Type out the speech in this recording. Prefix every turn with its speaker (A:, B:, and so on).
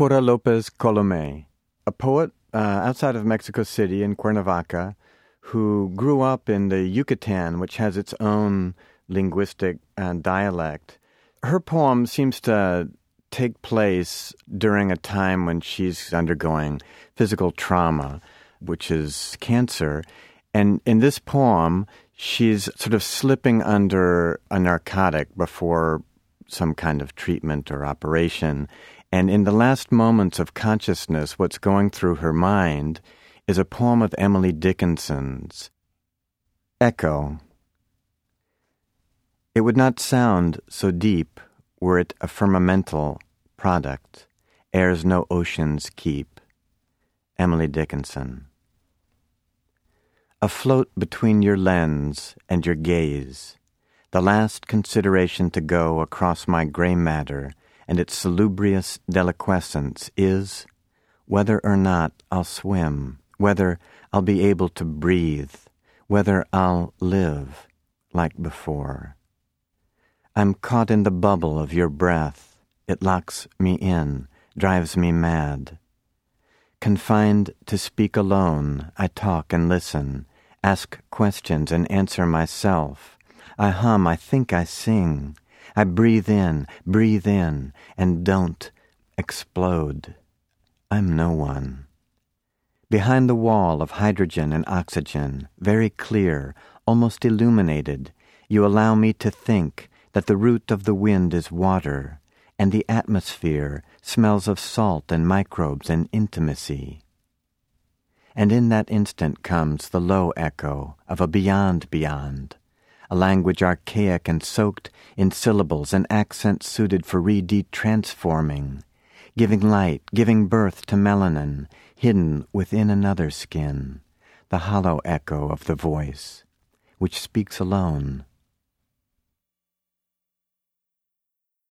A: Pura Lopez Colome, a poet uh, outside of Mexico City in Cuernavaca who grew up in the Yucatan, which has its own linguistic uh, dialect. Her poem seems to take place during a time when she's undergoing physical trauma, which is cancer. And in this poem, she's sort of slipping under a narcotic before some kind of treatment or operation. And in the last moments of consciousness, what's going through her mind is a poem of Emily Dickinson's Echo. It would not sound so deep were it a firmamental product, airs no oceans keep. Emily Dickinson. Afloat between your lens and your gaze, the last consideration to go across my gray matter and its salubrious deliquescence is whether or not I'll swim, whether I'll be able to breathe, whether I'll live like before. I'm caught in the bubble of your breath. It locks me in, drives me mad. Confined to speak alone, I talk and listen, ask questions and answer myself. I hum, I think I sing. I breathe in, breathe in, and don't explode. I'm no one. Behind the wall of hydrogen and oxygen, very clear, almost illuminated, you allow me to think that the root of the wind is water, and the atmosphere smells of salt and microbes and intimacy. And in that instant comes the low echo of a beyond beyond, a language archaic and soaked in syllables and accents suited for re-transforming, giving light, giving birth to melanin, hidden within another skin, the hollow echo of the voice, which speaks alone